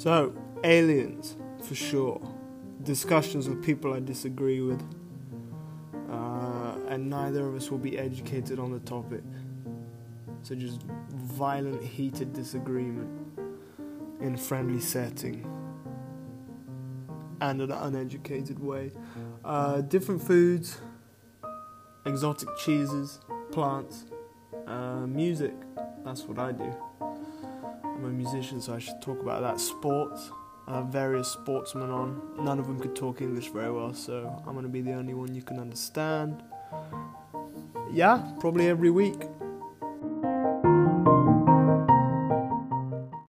So, aliens, for sure. Discussions with people I disagree with. Uh, and neither of us will be educated on the topic. So, just violent, heated disagreement in a friendly setting and in an uneducated way. Uh, different foods, exotic cheeses, plants, uh, music. That's what I do. I'm a musician, so I should talk about that. Sports. I have various sportsmen on. None of them could talk English very well, so I'm going to be the only one you can understand. Yeah, probably every week.